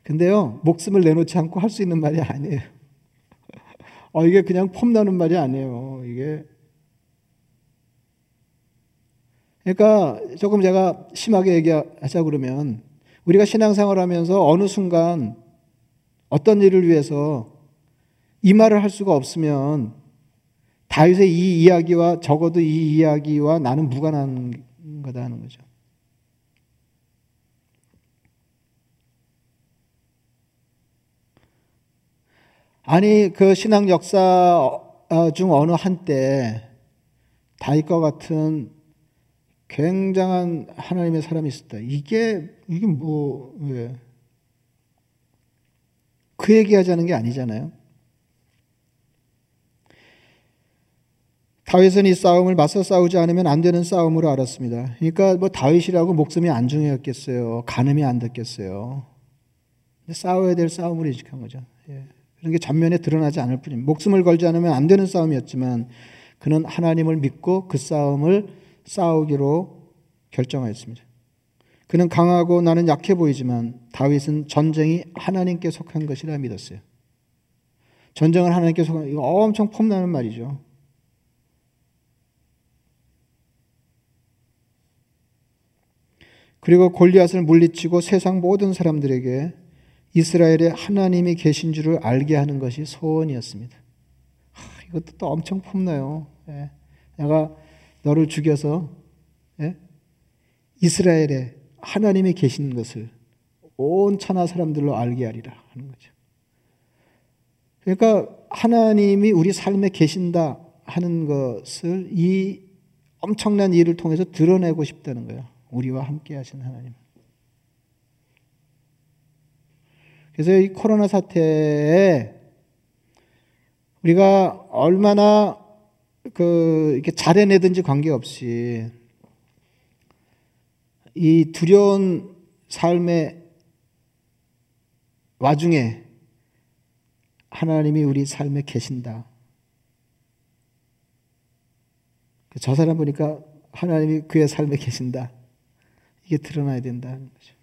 근데요, 목숨을 내놓지 않고 할 수 있는 말이 아니에요. 어, 이게 그냥 폼나는 말이 아니에요. 이게. 그러니까 조금 제가 심하게 얘기하자 그러면 우리가 신앙생활 하면서 어느 순간 어떤 일을 위해서 이 말을 할 수가 없으면 다윗의 이 이야기와 적어도 이 이야기와 나는 무관한 거다 하는 거죠. 아니 그 신앙 역사 어, 중 어느 한때 다윗과 같은 굉장한 하나님의 사람이 있었다. 이게 이게 뭐 왜? 그 얘기하자는 게 아니잖아요. 다윗은 이 싸움을 맞서 싸우지 않으면 안 되는 싸움으로 알았습니다. 그러니까 뭐 다윗이라고 목숨이 안 중요했겠어요. 가늠이 안 됐겠어요. 싸워야 될 싸움으로 인식한 거죠. 예. 그런 게 전면에 드러나지 않을 뿐입니다. 목숨을 걸지 않으면 안 되는 싸움이었지만 그는 하나님을 믿고 그 싸움을 싸우기로 결정하였습니다. 그는 강하고 나는 약해 보이지만 다윗은 전쟁이 하나님께 속한 것이라 믿었어요. 전쟁을 하나님께 속한 이거 엄청 폼나는 말이죠. 그리고 골리앗을 물리치고 세상 모든 사람들에게 이스라엘에 하나님이 계신 줄을 알게 하는 것이 소원이었습니다. 하, 이것도 또 엄청 폼나요. 예. 내가 너를 죽여서 예? 이스라엘에 하나님이 계신 것을 온 천하 사람들로 알게 하리라 하는 거죠. 그러니까 하나님이 우리 삶에 계신다 하는 것을 이 엄청난 일을 통해서 드러내고 싶다는 거예요. 우리와 함께 하신 하나님. 그래서 이 코로나 사태에 우리가 얼마나 그 이렇게 잘해내든지 관계없이 이 두려운 삶의 와중에 하나님이 우리 삶에 계신다. 저 사람 보니까 하나님이 그의 삶에 계신다. 이게 드러나야 된다는 거죠.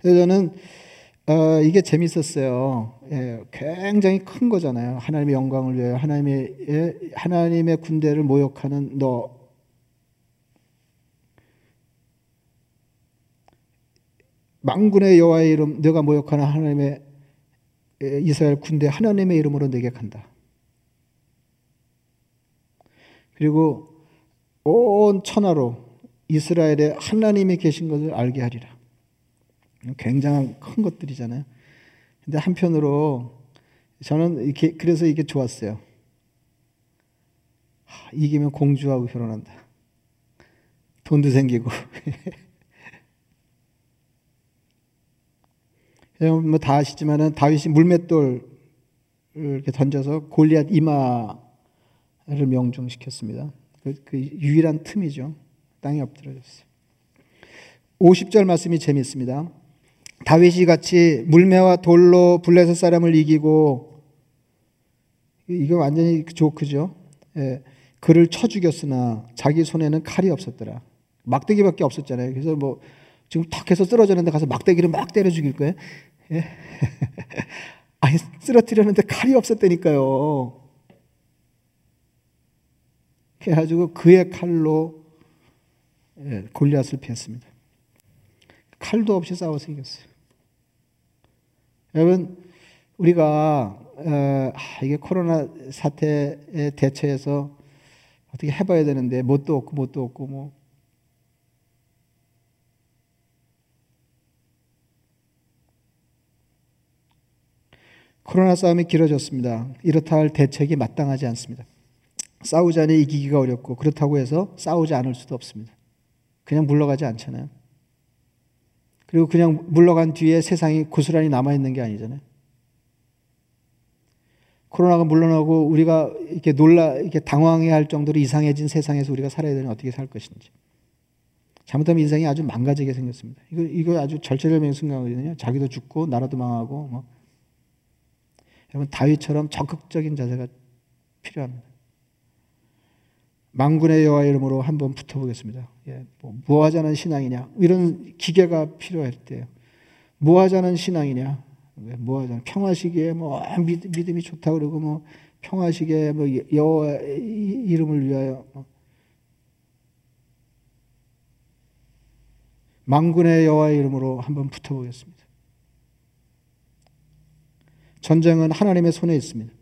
그래서 저는 어, 이게 재밌었어요. 예, 굉장히 큰 거잖아요. 하나님의 영광을 위하여 하나님의 예, 하나님의 군대를 모욕하는 너 망군의 여호와의 이름 내가 모욕하는 하나님의 예, 이스라엘 군대 하나님의 이름으로 내게 간다. 그리고 온 천하로 이스라엘에 하나님이 계신 것을 알게 하리라. 굉장한 큰 것들이잖아요. 근데 한편으로 저는 이렇게 그래서 이게 좋았어요. 하, 이기면 공주하고 결혼한다. 돈도 생기고. 뭐다 아시지만은 다윗이 물맷돌 이렇게 던져서 골리앗 이마를 명중시켰습니다. 그, 그 유일한 틈이죠. 땅에 엎드려졌어요. 50절 말씀이 재밌습니다. 다윗이 같이 물매와 돌로 블레셋 사람을 이기고 이거 완전히 조크죠. 예, 그를 쳐 죽였으나 자기 손에는 칼이 없었더라. 막대기밖에 없었잖아요. 그래서 뭐 지금 탁 해서 쓰러졌는데 가서 막대기를 막 때려 죽일 거예요. 예? 아니 쓰러뜨렸는데 칼이 없었다니까요. 그래가지고 그의 칼로 예, 골리앗을 피했습니다. 칼도 없이 싸워서 이겼어요. 여러분, 우리가 어, 아, 이게 코로나 사태에 대처해서 어떻게 해봐야 되는데 뭣도 없고 뭣도 없고 뭐 코로나 싸움이 길어졌습니다. 이렇다 할 대책이 마땅하지 않습니다. 싸우자니 이기기가 어렵고 그렇다고 해서 싸우지 않을 수도 없습니다. 그냥 물러가지 않잖아요. 그리고 그냥 물러간 뒤에 세상이 고스란히 남아있는 게 아니잖아요. 코로나가 물러나고 우리가 이렇게 놀라, 이렇게 당황해 할 정도로 이상해진 세상에서 우리가 살아야 되면 어떻게 살 것인지. 잘못하면 인생이 아주 망가지게 생겼습니다. 이거, 이거 아주 절체절명의 순간이거든요. 자기도 죽고, 나라도 망하고, 뭐. 여러분, 다윗처럼 적극적인 자세가 필요합니다. 망군의 여호와 이름으로 한번 붙어보겠습니다. 예, 뭐, 무하자는 신앙이냐 이런 기계가 필요할 때요. 무하자는 신앙이냐 무하자는 평화시기에 뭐 믿, 음이 좋다 그러고 뭐 평화시기에 뭐 여호와 이름을 위하여 뭐. 망군의 여호와 이름으로 한번 붙어보겠습니다. 전쟁은 하나님의 손에 있습니다.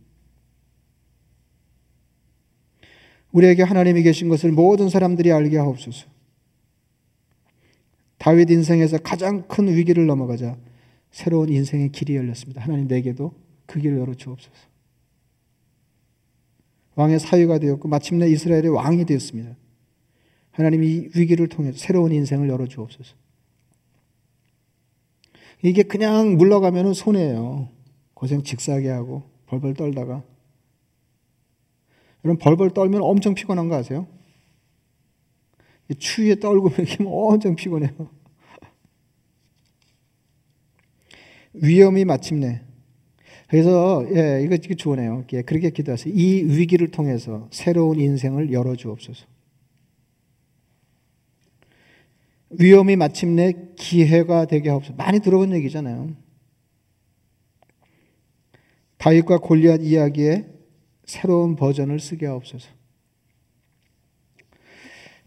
우리에게 하나님이 계신 것을 모든 사람들이 알게 하옵소서. 다윗 인생에서 가장 큰 위기를 넘어가자 새로운 인생의 길이 열렸습니다. 하나님 내게도 그 길을 열어 주옵소서. 왕의 사위가 되었고 마침내 이스라엘의 왕이 되었습니다. 하나님이 위기를 통해서 새로운 인생을 열어 주옵소서. 이게 그냥 물러가면 손해예요. 고생 직사하게 하고 벌벌 떨다가 여러분 벌벌 떨면 엄청 피곤한 거 아세요? 추위에 떨고 이렇게 엄청 피곤해요. 위험이 마침내. 그래서 예, 이거 이거 좋네요. 예, 그렇게 기도하세요. 이 위기를 통해서 새로운 인생을 열어 주옵소서. 위험이 마침내 기회가 되게 하옵소서. 많이 들어본 얘기잖아요. 다윗과 골리앗 이야기에 새로운 버전을 쓰게 하옵소서.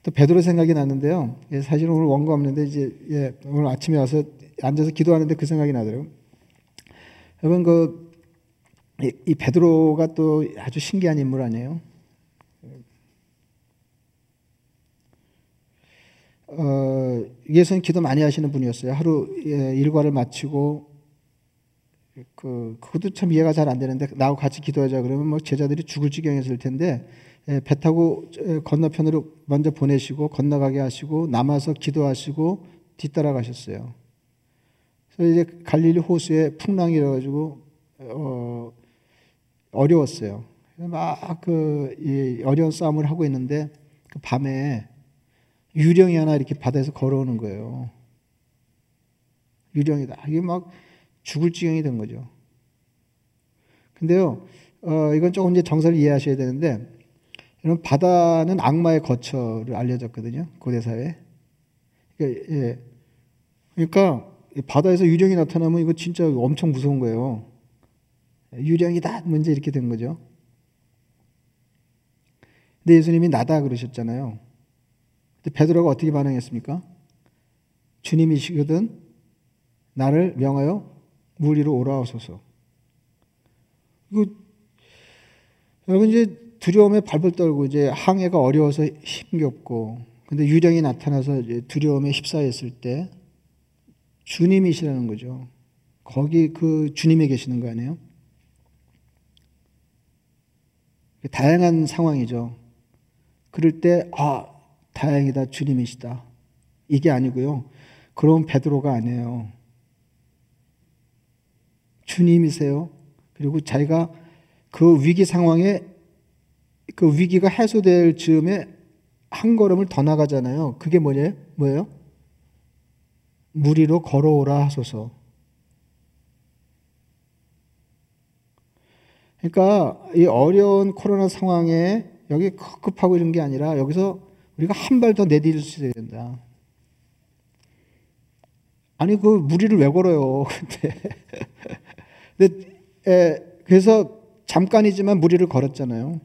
또 베드로 생각이 났는데요. 예, 사실 오늘 원고 없는데 이제 예, 오늘 아침에 와서 앉아서 기도하는데 그 생각이 나더라고요. 여러분 그 이 베드로가 또 아주 신기한 인물 아니에요? 어, 예수님 기도 많이 하시는 분이었어요. 하루 예, 일과를 마치고 그 그것도 참 이해가 잘 안 되는데 나하고 같이 기도하자 그러면 뭐 제자들이 죽을 지경이었을 텐데 예, 배 타고 건너편으로 먼저 보내시고 건너가게 하시고 남아서 기도하시고 뒤따라 가셨어요. 그래서 이제 갈릴리 호수에 풍랑이 일어가지고 어, 어려웠어요. 막그 어려운 싸움을 하고 있는데 그 밤에 유령이 하나 이렇게 바다에서 걸어오는 거예요. 유령이다. 이게 막 죽을 지경이 된 거죠. 근데요, 어, 이건 조금 이제 정설을 이해하셔야 되는데, 여러분, 바다는 악마의 거처를 알려졌거든요. 고대사회. 그러니까, 예. 그러니까, 바다에서 유령이 나타나면 이거 진짜 엄청 무서운 거예요. 유령이다! 문제 이렇게 된 거죠. 근데 예수님이 나다 그러셨잖아요. 근데 베드로가 어떻게 반응했습니까? 주님이시거든 나를 명하여 물 위로 오라하소서. 이거 여러분 이제 두려움에 발벌 떨고 이제 항해가 어려워서 힘겹고 근데 유령이 나타나서 두려움에 휩싸였을 때 주님이시라는 거죠. 거기 그 주님이 계시는 거 아니에요? 다양한 상황이죠. 그럴 때, 아, 다행이다. 주님이시다. 이게 아니고요. 그럼 베드로가 아니에요. 주님이세요. 그리고 자기가 그 위기 상황에 그 위기가 해소될 즈음에 한 걸음을 더 나가잖아요. 그게 뭐냐? 뭐예요? 무리로 걸어오라 하소서. 그러니까 이 어려운 코로나 상황에 여기 급급하고 이런 게 아니라 여기서 우리가 한 발 더 내디딜 수 있어야 된다. 아니 그 무리를 왜 걸어요? 근데 에, 그래서 잠깐이지만 무리를 걸었잖아요.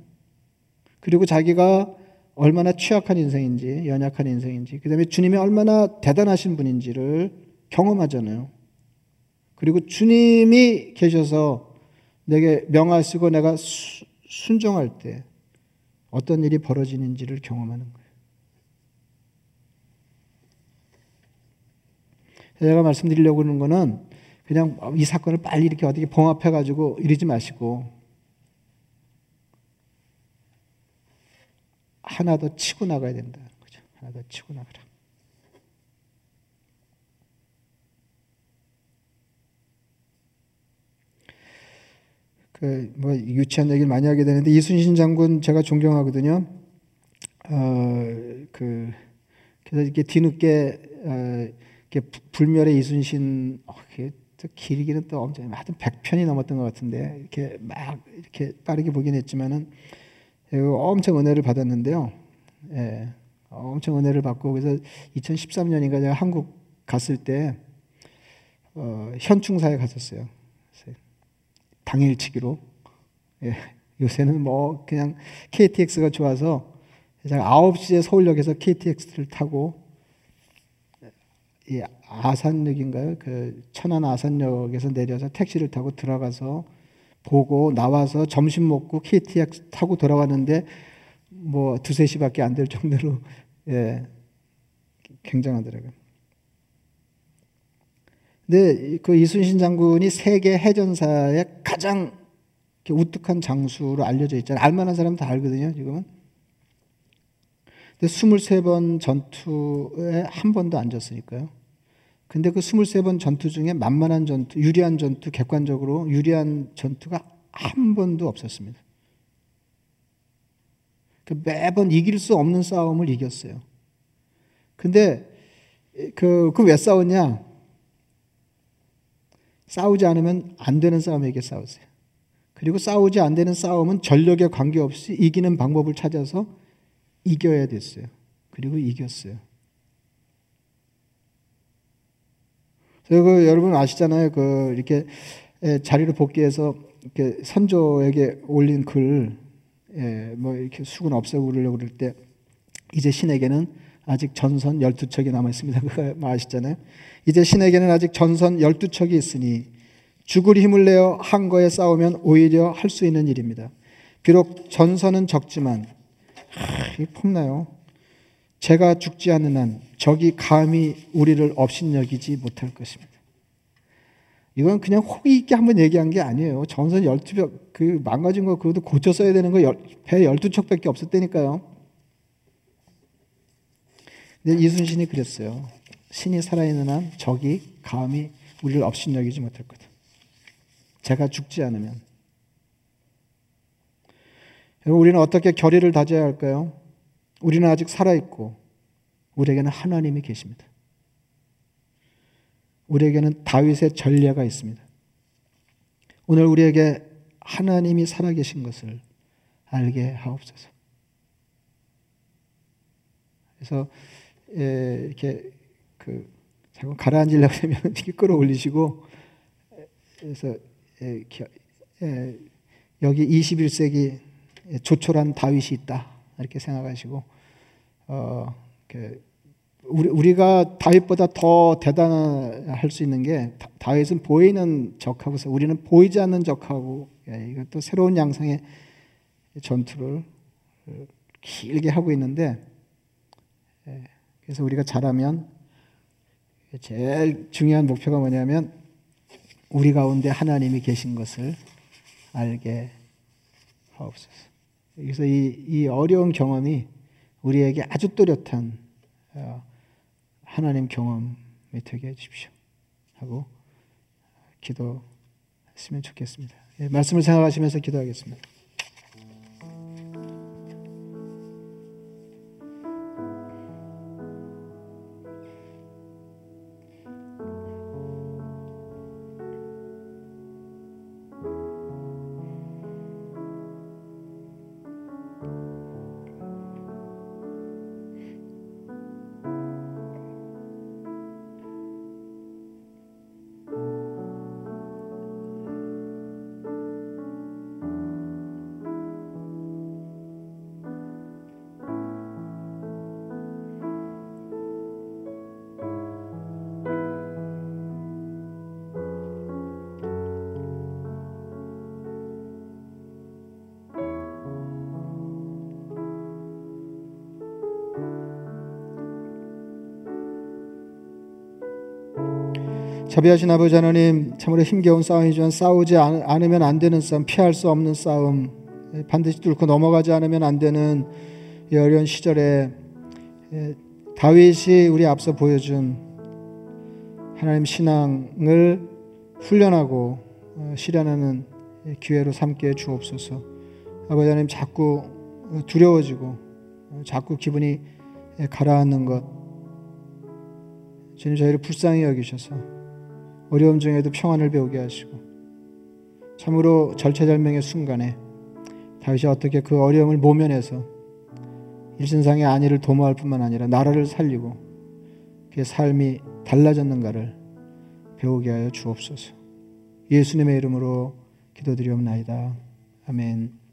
그리고 자기가 얼마나 취약한 인생인지, 연약한 인생인지, 그 다음에 주님이 얼마나 대단하신 분인지를 경험하잖아요. 그리고 주님이 계셔서 내게 명하시고 내가 수, 순종할 때 어떤 일이 벌어지는지를 경험하는 거예요. 제가 말씀드리려고 하는 거는 그냥 이 사건을 빨리 이렇게 어떻게 봉합해 가지고 이러지 마시고 하나 더 치고 나가야 된다. 그죠? 하나 더 치고 나가라. 그 뭐 유치한 얘기를 많이 하게 되는데 이순신 장군 제가 존경하거든요. 어그 그래서 이렇게 뒤늦게 어, 이렇게 불멸의 이순신 어, 또 길이기는 또 엄청 하여튼 100편이 넘었던 것 같은데 이렇게 막 이렇게 빠르게 보긴 했지만은 엄청 은혜를 받았는데요. 예, 엄청 은혜를 받고 그래서 2013년인가 제가 한국 갔을 때 어, 현충사에 갔었어요. 당일치기로. 예, 요새는 뭐 그냥 KTX가 좋아서 제가 9시에 서울역에서 KTX를 타고 이 아산역인가요? 그 천안 아산역에서 내려서 택시를 타고 들어가서 보고 나와서 점심 먹고 KTX 타고 돌아왔는데 뭐 두세 시밖에 안 될 정도로 예, 굉장하더라고요. 근데 그 이순신 장군이 세계 해전사의 가장 우뚝한 장수로 알려져 있잖아요. 알만한 사람 다 알거든요, 지금은. 근데 23번 전투에 한 번도 안 졌으니까요. 근데 그 23번 전투 중에 만만한 전투, 유리한 전투, 객관적으로 유리한 전투가 한 번도 없었습니다. 그 매번 이길 수 없는 싸움을 이겼어요. 근데 그, 그 왜 싸웠냐? 싸우지 않으면 안 되는 싸움에게 싸우세요. 그리고 싸우지 안 되는 싸움은 전력에 관계없이 이기는 방법을 찾아서 이겨야 됐어요. 그리고 이겼어요. 그 여러분 아시잖아요. 그 이렇게 자리를 복귀해서 이렇게 선조에게 올린 글, 예, 뭐 이렇게 수군 없애고려고 그럴 때 이제 신에게는 아직 전선 12척이 남아 있습니다. 그거 뭐 아시잖아요. 이제 신에게는 아직 전선 12척이 있으니 죽을 힘을 내어 한 거에 싸우면 오히려 할 수 있는 일입니다. 비록 전선은 적지만 하, 이 폼나요. 제가 죽지 않는 한 적이 감히 우리를 업신여기지 못할 것입니다. 이건 그냥 호기 있게 한번 얘기한 게 아니에요. 전선 12벽, 그 망가진 거 그것도 고쳐 써야 되는 거배 12척밖에 없었다니까요. 근데 이순신이 그랬어요. 신이 살아있는 한 적이 감히 우리를 업신여기지 못할 거다. 제가 죽지 않으면. 우리는 어떻게 결의를 다져야 할까요? 우리는 아직 살아있고, 우리에게는 하나님이 계십니다. 우리에게는 다윗의 전례가 있습니다. 오늘 우리에게 하나님이 살아계신 것을 알게 하옵소서. 그래서 예, 이렇게 그 자꾸 가라앉으려고 하면 이렇게 끌어올리시고 그래서 예, 예, 여기 21세기 조촐한 다윗이 있다 이렇게 생각하시고 어, 우리, 우리 가 다윗보다 더 대단할 수 있는 게 다윗은 보이는 적하고서 우리는 보이지 않는 적하고 예, 이것도 새로운 양상의 전투를 길게 하고 있는데 예, 그래서 우리가 잘하면 제일 중요한 목표가 뭐냐면 우리 가운데 하나님이 계신 것을 알게 하옵소서. 그래서 이, 이 어려운 경험이 우리에게 아주 또렷한 어, 하나님 경험이 되게 해주십시오. 하고 기도했으면 좋겠습니다. 예, 말씀을 생각하시면서 기도하겠습니다. 자비하신 아버지 하나님 참으로 힘겨운 싸움이지만 싸우지 않으면 안 되는 싸움 피할 수 없는 싸움 반드시 뚫고 넘어가지 않으면 안 되는 이 어려운 시절에 다윗이 우리 앞서 보여준 하나님 신앙을 훈련하고 어, 실현하는 기회로 삼게 주옵소서. 아버지 하나님 자꾸 두려워지고 어, 자꾸 기분이 가라앉는 것. 주님 저희를 불쌍히 여기셔서 어려움 중에도 평안을 배우게 하시고 참으로 절체절명의 순간에 다윗이 어떻게 그 어려움을 모면해서 일신상의 안위를 도모할 뿐만 아니라 나라를 살리고 그의 삶이 달라졌는가를 배우게 하여 주옵소서. 예수님의 이름으로 기도드리옵나이다. 아멘.